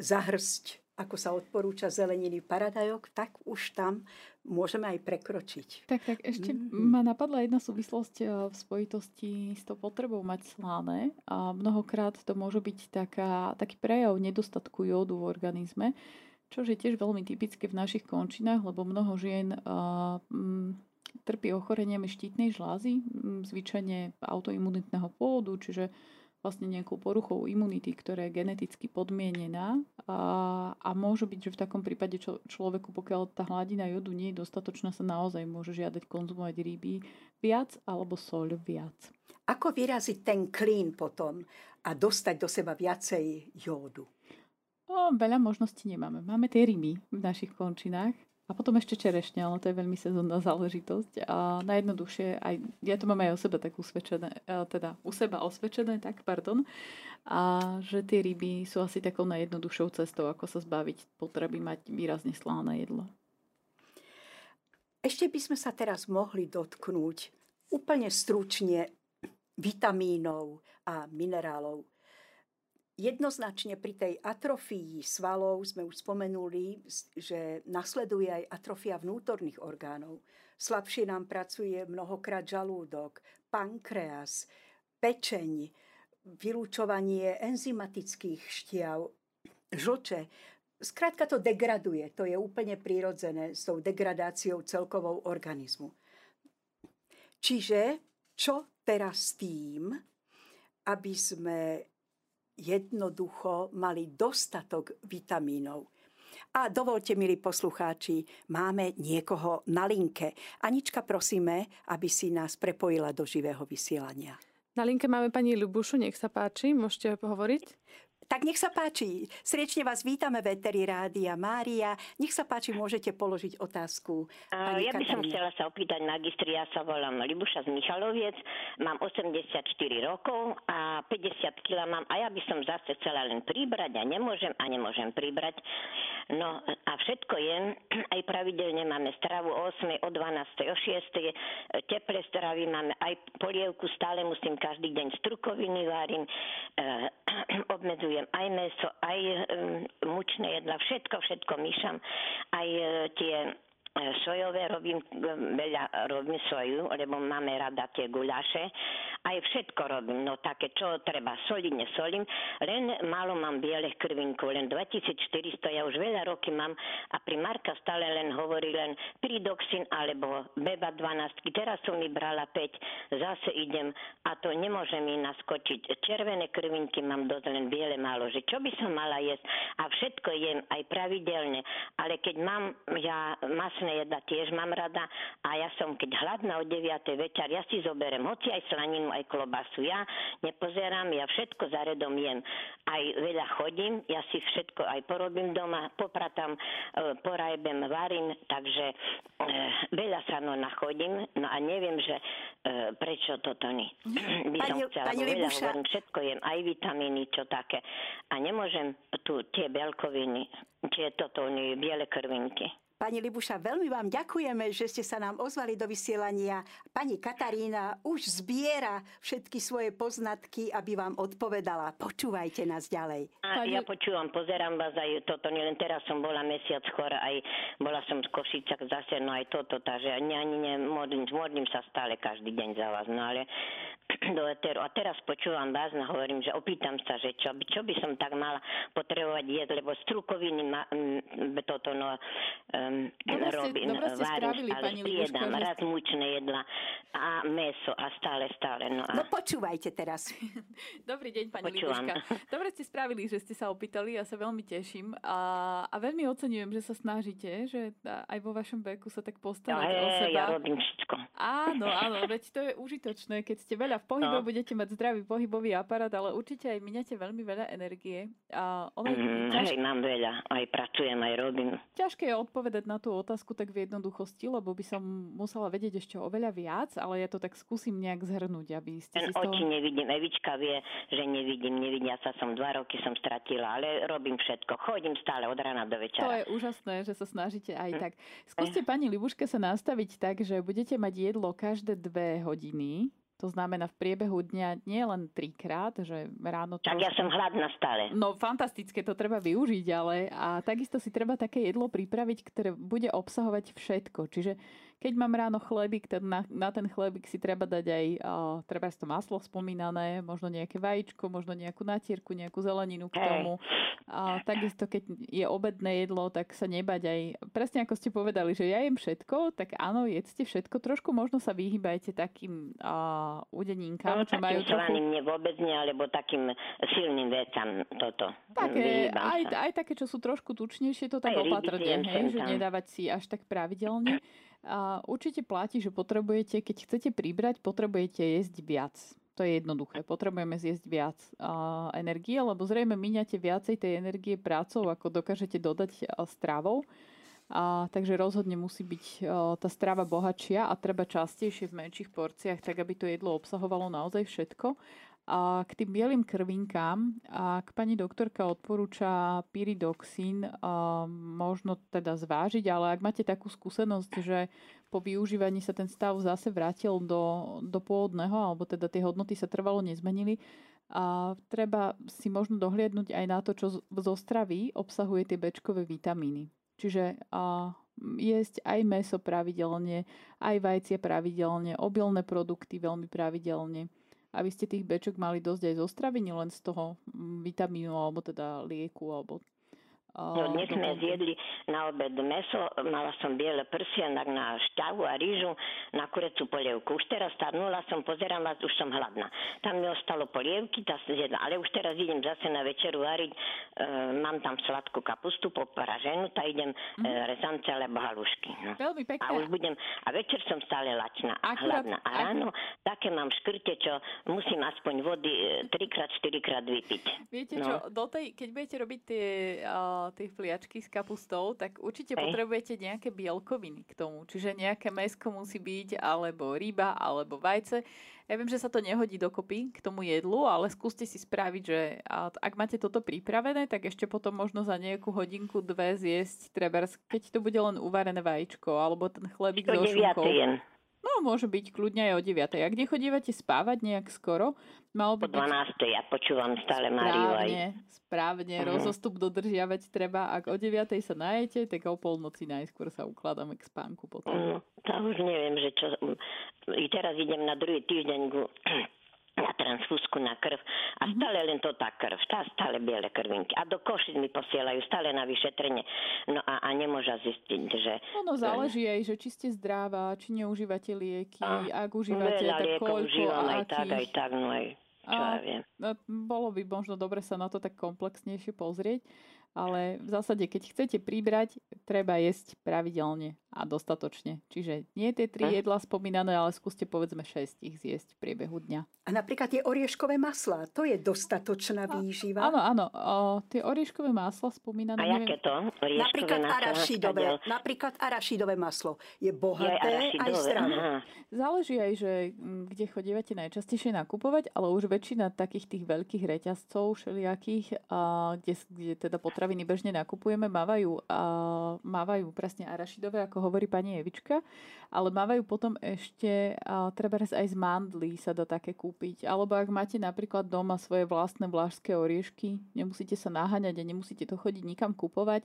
zahrsť, ako sa odporúča zeleniny paradajok, tak už tam môžeme aj prekročiť. Tak, tak, ešte mm-hmm. ma napadla jedna súvislosť eh, v spojitosti s tou potrebou mať slané a mnohokrát to môže byť taká, taký prejav nedostatku jódu v organizme, čo je tiež veľmi typické v našich končinách, lebo mnoho žien uh, trpí ochoreniami štítnej žlázy, zvyčajne autoimunitného pôvodu, čiže vlastne nejakou poruchou imunity, ktorá je geneticky podmienená a, a môže byť, že v takom prípade čo, človeku, pokiaľ tá hladina jodu nie je dostatočná, sa naozaj môže žiadať konzumovať ryby viac alebo soľ viac. Ako vyraziť ten klín potom a dostať do seba viacej jódu? No, veľa možností nemáme. Máme tie rymy v našich končinách a potom ešte čerešne, ale to je veľmi sezónna záležitosť. A najjednoduchšie, aj, ja to mám aj o sebe tak usvedčené, teda u seba osvedčené, tak pardon, a že tie ryby sú asi takou najjednoduchšou cestou, ako sa zbaviť potreby mať výrazne slánne jedlo. Ešte by sme sa teraz mohli dotknúť úplne stručne vitamínov a minerálov Jednoznačne pri tej atrofii svalov sme už spomenuli, že nasleduje aj atrofia vnútorných orgánov. Slabšie nám pracuje mnohokrát žalúdok, pankreas, pečeň, vylúčovanie enzymatických šťav, žlče. Skrátka to degraduje, to je úplne prirodzené s tou degradáciou celkovou organizmu. Čiže čo teraz tým, aby sme jednoducho mali dostatok vitamínov. A dovolte, milí poslucháči, máme niekoho na linke. Anička, prosíme, aby si nás prepojila do živého vysielania. Na linke máme pani Lubušu, nech sa páči, môžete hovoriť. Tak nech sa páči. Sriečne vás vítame v Eteri Rádia Mária. Nech sa páči, môžete položiť otázku. Pani ja by som chcela sa opýtať magistri. Ja sa volám Libuša z Michaloviec. Mám 84 rokov a 50 kg mám. A ja by som zase chcela len pribrať a nemôžem a nemôžem pribrať. No a všetko jem. Aj pravidelne máme stravu o 8, o 12, o 6. Teplé stravy máme. Aj polievku stále musím každý deň strukoviny várim. E, obmedzujem aj meso, aj mučné jedla, všetko, všetko myšam, aj uh, tie sojové robím, veľa robím soju, lebo máme rada tie guľaše. Aj všetko robím, no také, čo treba, soliť, nesolím. Len málo mám biele krvinku, len 2400, ja už veľa roky mám a primárka stále len hovorí len pridoxin alebo beba 12. Teraz som mi brala 5, zase idem a to nemôže mi naskočiť. Červené krvinky mám dosť len biele málo, že čo by som mala jesť a všetko jem aj pravidelne, ale keď mám ja masné jedla tiež mám rada a ja som, keď hladná od 9. večer, ja si zoberiem hoci aj slaninu, aj klobasu. Ja nepozerám, ja všetko za redom jem. Aj veľa chodím, ja si všetko aj porobím doma, popratám, e, porajbem, varím, takže e, veľa sa no nachodím, no a neviem, že e, prečo toto nie. By som chcela, pani veľa hovorím, všetko jem, aj vitamíny, čo také. A nemôžem tu tie bielkoviny, tie toto, nie, biele krvinky. Pani Libuša, veľmi vám ďakujeme, že ste sa nám ozvali do vysielania. Pani Katarína už zbiera všetky svoje poznatky, aby vám odpovedala. Počúvajte nás ďalej. A ja počúvam, pozerám vás aj toto. Nielen teraz som bola mesiac chora, aj bola som v Košicach zase, no aj toto. Takže ani, ani nemodlím, modlím sa stále každý deň za vás. No ale do eteru. A teraz počúvam vás a hovorím, že opýtam sa, že čo, čo by som tak mala potrebovať jesť, lebo strukoviny ma, m, toto no, um, dobre robím, dobre ste varím, ale pani jedám raz mučné jedla a meso a stále, stále. No, a... no počúvajte teraz. Dobrý deň, pani Počúvam. Libuška. Dobre ste spravili, že ste sa opýtali, ja sa veľmi teším a, a veľmi oceňujem, že sa snažíte, že aj vo vašom veku sa tak postarať ja, o seba. Ja robím všetko. Áno, áno, veď to je užitočné, keď ste veľa v pohybe, no. budete mať zdravý pohybový aparát, ale určite aj miniate veľmi veľa energie. A ono mm, ťaž... Hej, mám veľa, aj pracujem, aj robím. Ťažké je odpovedať na tú otázku tak v jednoduchosti, lebo by som musela vedieť ešte oveľa viac, ale ja to tak skúsim nejak zhrnúť, aby ste Ten si z toho... oči nevidím, Evička vie, že nevidím, nevidím, ja sa som dva roky som stratila, ale robím všetko, chodím stále od rána do večera. To je úžasné, že sa snažíte aj hm. tak. Skúste pani Libuške sa nastaviť tak, že budete mať jedlo každé dve hodiny, to znamená v priebehu dňa nie len trikrát, že ráno... Tak ja som hladná stále. No fantastické, to treba využiť, ale a takisto si treba také jedlo pripraviť, ktoré bude obsahovať všetko. Čiže keď mám ráno chlebík, tak na, na ten chlebík si treba dať aj uh, treba to maslo spomínané, možno nejaké vajíčko, možno nejakú natierku, nejakú zeleninu k tomu. A takisto, keď je obedné jedlo, tak sa nebať aj, presne ako ste povedali, že ja jem všetko, tak áno, jedzte všetko. Trošku možno sa vyhýbajte takým uh, udenínkam, no, čo majú trochu... mne vôbec nie, alebo takým silným vecam toto. Také, aj, aj také, čo sú trošku tučnejšie, to tak opatrne, hej, že nedávať si až tak pravidelne. A určite platí, že potrebujete, keď chcete pribrať, potrebujete jesť viac. To je jednoduché. Potrebujeme zjesť viac a, energie, lebo zrejme míňate viacej tej energie prácou, ako dokážete dodať stravou. A, takže rozhodne musí byť a, tá strava bohatšia a treba častejšie v menších porciách, tak aby to jedlo obsahovalo naozaj všetko. A k tým bielým krvinkám, ak pani doktorka odporúča pyridoxín, možno teda zvážiť, ale ak máte takú skúsenosť, že po využívaní sa ten stav zase vrátil do, do pôvodného, alebo teda tie hodnoty sa trvalo nezmenili, a treba si možno dohliadnúť aj na to, čo zo stravy obsahuje tie bečkové vitamíny. Čiže a, jesť aj meso pravidelne, aj vajcie pravidelne, obilné produkty veľmi pravidelne aby ste tých bečok mali dosť aj zo stravy, len z toho mm, vitamínu alebo teda lieku alebo No dnes sme zjedli na obed meso, mala som biele prsianak na šťavu a rýžu, na kurecu polievku. Už teraz starnula som, pozerám vás, už som hladná. Tam mi ostalo polievky, tá zjedla, ale už teraz idem zase na večeru variť. E, mám tam sladkú kapustu popraženú, tá idem mm. e, rezance alebo halušky. No. Veľmi pekne. A už budem, a večer som stále lačná, Akurát, hladná. A ráno akurát. také mám škrte, čo musím aspoň vody 3 4 krát vypiť. Viete no. čo, do tej, keď budete robiť tie uh, tie fliačky s kapustou, tak určite Hej. potrebujete nejaké bielkoviny k tomu. Čiže nejaké mesko musí byť, alebo ryba, alebo vajce. Ja viem, že sa to nehodí dokopy k tomu jedlu, ale skúste si spraviť, že ak máte toto pripravené, tak ešte potom možno za nejakú hodinku, dve zjesť trebárs, keď to bude len uvarené vajíčko, alebo ten chlebík so šunkou. No, môže byť kľudne aj o 9. Ak nechodívate spávať nejak skoro, malo by Po 12. Byť... ja počúvam stále Máriu aj. Správne, uh-huh. rozostup dodržiavať treba. Ak o 9. sa najete, tak o polnoci najskôr sa ukladáme k spánku potom. Uh, to už neviem, že čo... I teraz idem na druhý týždeň ku na transfúzku na krv a mhm. stále len to tá krv, tá stále biele krvinky. A do košic mi posielajú stále na vyšetrenie. No a, a nemôža zistiť, že... Ono záleží aj, že či ste zdravá, či neužívate lieky, a, ak užívate, tak koľko užívam, aj tak, aj tak, no aj čo a, ja viem. No, bolo by možno dobre sa na to tak komplexnejšie pozrieť, ale v zásade, keď chcete pribrať, treba jesť pravidelne a dostatočne. Čiže nie tie tri hm? jedla spomínané, ale skúste povedzme 6 ich zjesť v priebehu dňa. A napríklad tie orieškové masla, to je dostatočná výživa. Áno, áno, o, tie orieškové masla spomínané. A jaké to? Orieškové napríklad arašidové, napríklad arašidové maslo. Je bohaté je aj zdravé. Záleží aj, že kde chodívate najčastejšie nakupovať, ale už väčšina takých tých veľkých reťazcov všelijakých, a, kde, kde teda potraviny bežne nakupujeme, mávajú, a, mávajú presne arašidové ako hovorí pani Evička, ale mávajú potom ešte, treba aj z mandlí sa dá také kúpiť. Alebo ak máte napríklad doma svoje vlastné vlážské oriešky, nemusíte sa naháňať a nemusíte to chodiť nikam kupovať,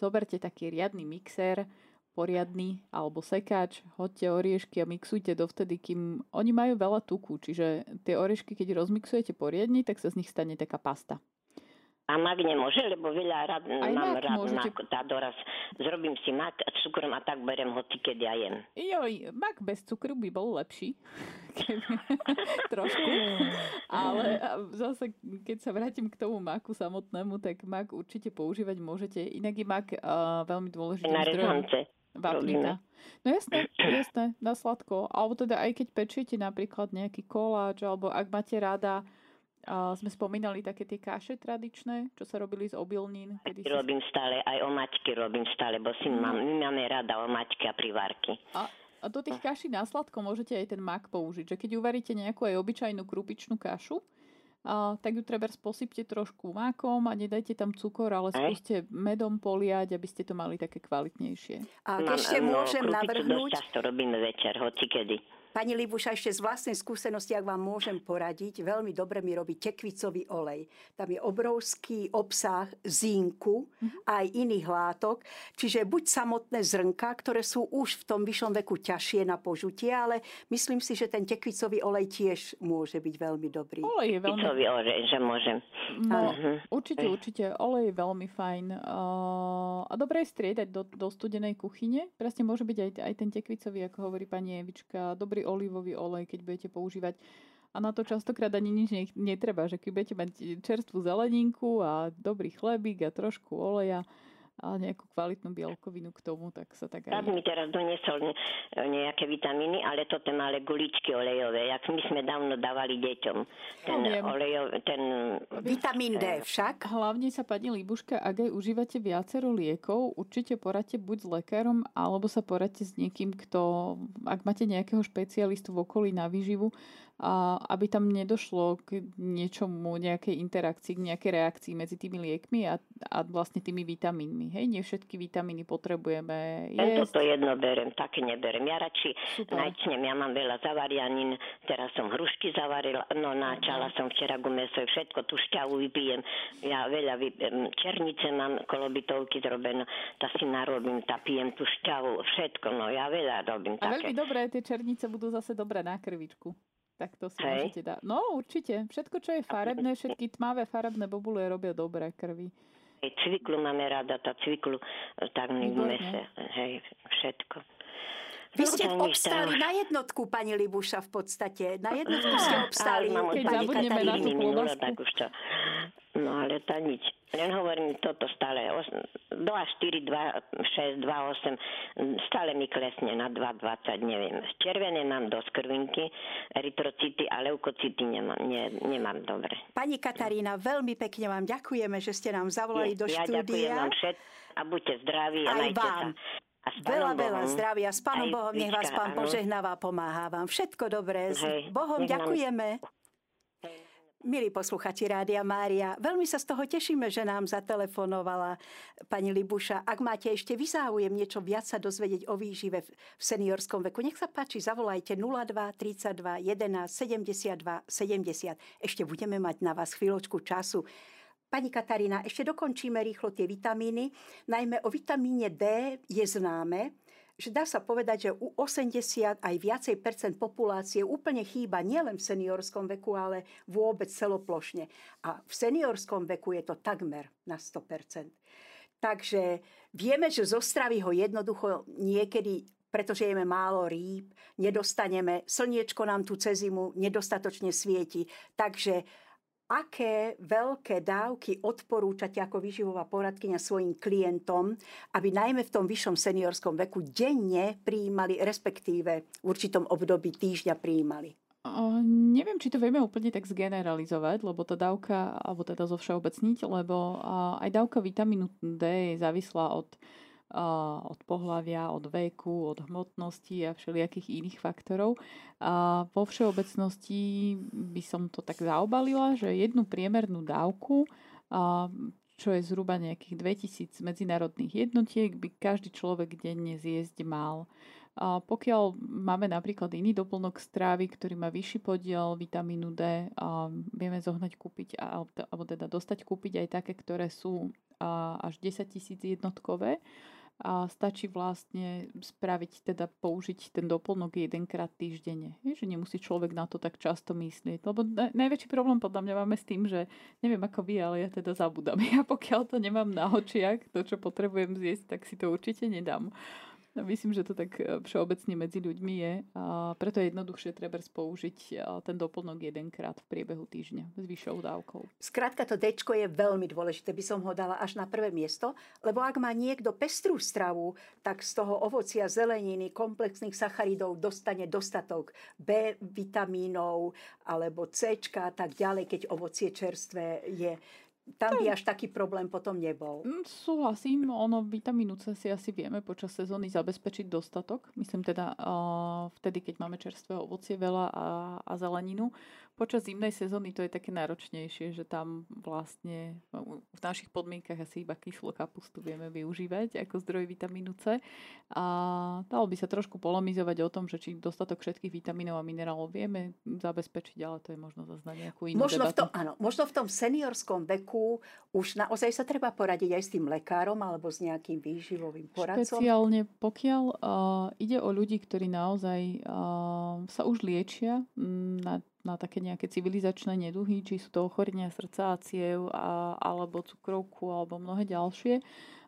zoberte taký riadny mixer, poriadny alebo sekáč, hoďte oriešky a mixujte dovtedy, kým oni majú veľa tuku, čiže tie oriešky, keď rozmixujete poriadne, tak sa z nich stane taká pasta. A mak nemôže, lebo veľa rád, Aj mám rád môžete... mak, tá doraz. Zrobím si mak a cukrom a tak berem hoci, keď ja jem. Joj, mak bez cukru by bol lepší. Trošku. Ale zase, keď sa vrátim k tomu maku samotnému, tak mak určite používať môžete. Inak je mak uh, veľmi dôležitý Na rezance. Vápnika. No jasné, jasné, na sladko. Alebo teda aj keď pečiete napríklad nejaký koláč, alebo ak máte rada a sme spomínali také tie kaše tradičné, čo sa robili z obilnín. Kedy robím si... stále, aj omačky robím stále, bo si mm. mám, my máme rada omačky a privárky. A, a do tých kaší na sladko môžete aj ten mak použiť. Že keď uvaríte nejakú aj obyčajnú krupičnú kašu, a, tak ju treba posypte trošku mákom a nedajte tam cukor, ale skúste medom poliať, aby ste to mali také kvalitnejšie. A ešte no, môžem navrhnúť... Dosť často robíme večer, hoci kedy. Pani Libuša, ešte z vlastnej skúsenosti, ak vám môžem poradiť, veľmi dobre mi robí tekvicový olej. Tam je obrovský obsah zínku mm-hmm. a aj iných látok. Čiže buď samotné zrnka, ktoré sú už v tom vyššom veku ťažšie na požutie, ale myslím si, že ten tekvicový olej tiež môže byť veľmi dobrý. Olej je veľmi... Tekvicový olej, že môžem. No, uh-huh. Určite, určite. Olej je veľmi fajn. Uh, a dobre je striedať do, do studenej kuchyne. Presne môže byť aj, aj ten tekvicový, ako hovorí pani Evička. Dobrý olivový olej, keď budete používať. A na to častokrát ani nič netreba, že keď budete mať čerstvú zeleninku a dobrý chlebík a trošku oleja, nejakú kvalitnú bielkovinu k tomu, tak sa tak aj... mi teraz doniesol nejaké vitamíny, ale toto malé guličky olejové, jak my sme dávno dávali deťom. Ten no, olejov, ten... Vitamín D však. Hlavne sa, pani Líbuška, ak aj užívate viacero liekov, určite poradte buď s lekárom, alebo sa poradte s niekým, kto, ak máte nejakého špecialistu v okolí na výživu, aby tam nedošlo k niečomu, nejakej interakcii, k nejakej reakcii medzi tými liekmi a, a vlastne tými vitamínmi. Hej, nie všetky vitamíny potrebujeme jesť. Toto jedno berem, také neberem. Ja radši najčnem, ja mám veľa zavarianín, teraz som hrušky zavarila, no načala som včera gumeso, všetko tú šťavu vypijem. Ja veľa vypijem, černice mám kolobitovky zrobené, tá si narobím, tá pijem tú šťavu, všetko, no ja veľa robím a také. Veľmi dobré, tie černice budú zase dobré na krvičku. Tak to si Hej. môžete dať. No určite. Všetko, čo je farebné, všetky tmavé farebné bobule robia dobré krvi. cviklu máme rada, tá cviklu, tak v mese, hej, všetko. Vy ste obstáli na jednotku, pani Libuša, v podstate. Na jednotku ste obstáli. Keď zabudneme na tú tak už to... No ale to nič. Len hovorím toto stále. 2, 4, 2, 6, 2, 8. Stále mi klesne na 2, 20, neviem. Červené mám dosť krvinky, eritrocity a leukocity nemám, ne, nemám dobre. Pani Katarína, veľmi pekne vám ďakujeme, že ste nám zavolali ja, do štúdia. Ja ďakujem vám všet a buďte zdraví a Aj vám. sa. A veľa, Bohom, veľa zdravia. S Pánom Bohom nech vás Pán požehnáva, pomáha vám. Všetko dobré. S Bohom ďakujeme. Milí posluchači Rádia Mária, veľmi sa z toho tešíme, že nám zatelefonovala pani Libuša. Ak máte ešte vyzáujem niečo viac sa dozvedieť o výžive v seniorskom veku, nech sa páči, zavolajte 02 32 11 72 70. Ešte budeme mať na vás chvíľočku času. Pani Katarína, ešte dokončíme rýchlo tie vitamíny. Najmä o vitamíne D je známe, že dá sa povedať, že u 80 aj viacej percent populácie úplne chýba nielen v seniorskom veku, ale vôbec celoplošne. A v seniorskom veku je to takmer na 100%. Takže vieme, že zo stravy ho jednoducho niekedy pretože jeme málo rýb, nedostaneme, slniečko nám tu cez zimu nedostatočne svieti. Takže aké veľké dávky odporúčate ako výživová poradkyňa svojim klientom, aby najmä v tom vyššom seniorskom veku denne prijímali, respektíve v určitom období týždňa prijímali? Uh, neviem, či to vieme úplne tak zgeneralizovať, lebo tá dávka, alebo teda zo všeobecniť, lebo aj dávka vitamínu D je závislá od od pohľavia, od veku, od hmotnosti a všelijakých iných faktorov. A vo všeobecnosti by som to tak zaobalila, že jednu priemernú dávku, čo je zhruba nejakých 2000 medzinárodných jednotiek, by každý človek denne zjesť mal. A pokiaľ máme napríklad iný doplnok strávy, ktorý má vyšší podiel vitamínu D, a vieme zohnať kúpiť, alebo teda dostať kúpiť aj také, ktoré sú až 10 tisíc jednotkové, a stačí vlastne spraviť, teda použiť ten doplnok jedenkrát týždenne. Je, že nemusí človek na to tak často myslieť. Lebo najväčší problém podľa mňa máme s tým, že neviem ako vy, ale ja teda zabudám. Ja pokiaľ to nemám na očiach, to čo potrebujem zjesť, tak si to určite nedám. Myslím, že to tak e, všeobecne medzi ľuďmi je. A preto je jednoduchšie treba použiť e, ten doplnok jedenkrát v priebehu týždňa s vyššou dávkou. Skrátka to D je veľmi dôležité, by som ho dala až na prvé miesto, lebo ak má niekto pestrú stravu, tak z toho ovocia, zeleniny, komplexných sacharidov dostane dostatok B vitamínov alebo C a tak ďalej, keď ovocie čerstvé je tam by až taký problém potom nebol. Mm, súhlasím, ono vitamínu C si asi vieme počas sezóny zabezpečiť dostatok. Myslím teda uh, vtedy, keď máme čerstvé ovocie veľa a, a zeleninu. Počas zimnej sezóny to je také náročnejšie, že tam vlastne v našich podmienkach asi iba kyslú kapustu vieme využívať ako zdroj vitamínu C. A dalo by sa trošku polemizovať o tom, že či dostatok všetkých vitamínov a minerálov vieme zabezpečiť, ale to je možno zase na nejakú inú možno debatu. V tom, áno, možno v tom seniorskom veku už naozaj sa treba poradiť aj s tým lekárom alebo s nejakým výživovým poradcom. Špeciálne pokiaľ uh, ide o ľudí, ktorí naozaj uh, sa už liečia na na také nejaké civilizačné neduhy, či sú to ochorenia srdca a ciev, alebo cukrovku, alebo mnohé ďalšie.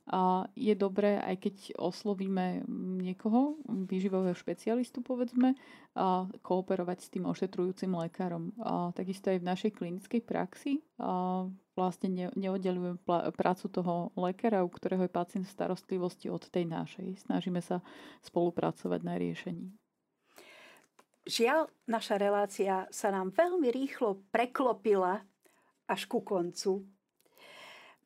A je dobré, aj keď oslovíme niekoho, výživového špecialistu povedzme, a kooperovať s tým ošetrujúcim lekárom. A takisto aj v našej klinickej praxi a vlastne ne, neoddelujem pl- prácu toho lekára, u ktorého je pacient v starostlivosti od tej našej. Snažíme sa spolupracovať na riešení. Žiaľ, naša relácia sa nám veľmi rýchlo preklopila až ku koncu.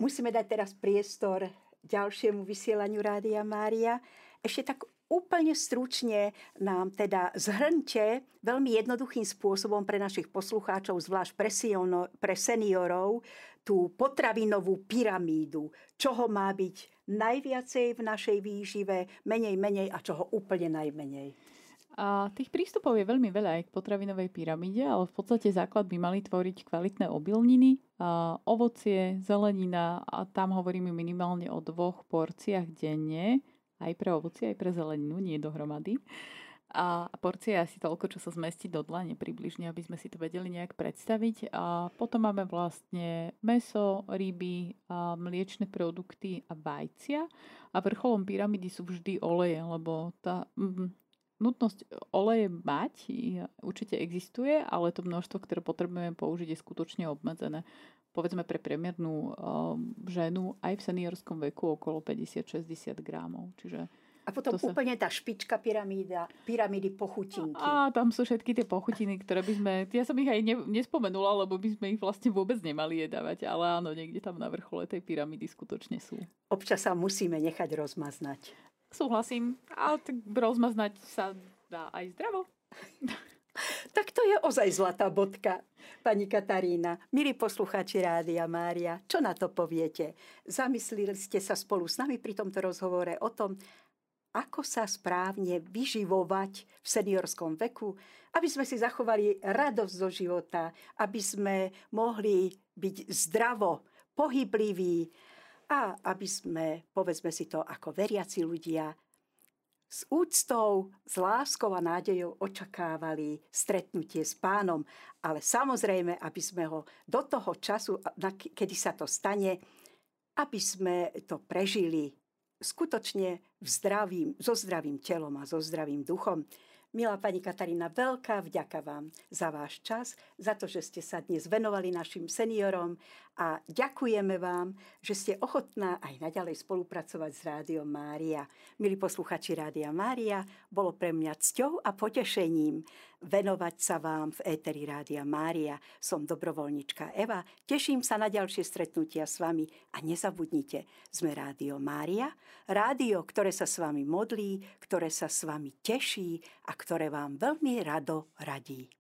Musíme dať teraz priestor ďalšiemu vysielaniu Rádia Mária. Ešte tak úplne stručne nám teda zhrňte veľmi jednoduchým spôsobom pre našich poslucháčov, zvlášť pre, siono, pre seniorov, tú potravinovú pyramídu, čoho má byť najviacej v našej výžive, menej, menej a čoho úplne najmenej. A tých prístupov je veľmi veľa aj k potravinovej pyramíde, ale v podstate základ by mali tvoriť kvalitné obilniny, ovocie, zelenina a tam hovoríme minimálne o dvoch porciách denne, aj pre ovocie, aj pre zeleninu, nie dohromady. A porcia je asi toľko, čo sa zmestí do dlane približne, aby sme si to vedeli nejak predstaviť. A potom máme vlastne meso, ryby, a mliečne produkty a vajcia. A vrcholom pyramidy sú vždy oleje, lebo tá mm, nutnosť oleje mať určite existuje, ale to množstvo, ktoré potrebujeme použiť, je skutočne obmedzené. Povedzme pre priemernú um, ženu aj v seniorskom veku okolo 50-60 gramov. Čiže a potom to úplne sa... tá špička pyramída, pyramídy pochutinky. A, a tam sú všetky tie pochutiny, ktoré by sme... Ja som ich aj ne, nespomenula, lebo by sme ich vlastne vôbec nemali jedávať. Ale áno, niekde tam na vrchole tej pyramídy skutočne sú. Občas sa musíme nechať rozmaznať. Súhlasím, ale tak rozmaznať sa dá aj zdravo. Tak to je ozaj zlatá bodka, pani Katarína. Milí poslucháči Rádia Mária, čo na to poviete? Zamyslili ste sa spolu s nami pri tomto rozhovore o tom, ako sa správne vyživovať v seniorskom veku, aby sme si zachovali radosť zo života, aby sme mohli byť zdravo, pohybliví a aby sme, povedzme si to ako veriaci ľudia, s úctou, s láskou a nádejou očakávali stretnutie s pánom, ale samozrejme, aby sme ho do toho času, kedy sa to stane, aby sme to prežili skutočne zdravým, so zdravým telom a so zdravým duchom. Milá pani Katarína, veľká vďaka vám za váš čas, za to, že ste sa dnes venovali našim seniorom a ďakujeme vám, že ste ochotná aj naďalej spolupracovať s Rádiom Mária. Milí posluchači Rádia Mária, bolo pre mňa cťou a potešením venovať sa vám v éteri Rádia Mária. Som dobrovoľnička Eva, teším sa na ďalšie stretnutia s vami a nezabudnite, sme Rádio Mária, rádio, ktoré sa s vami modlí, ktoré sa s vami teší a ktoré vám veľmi rado radí.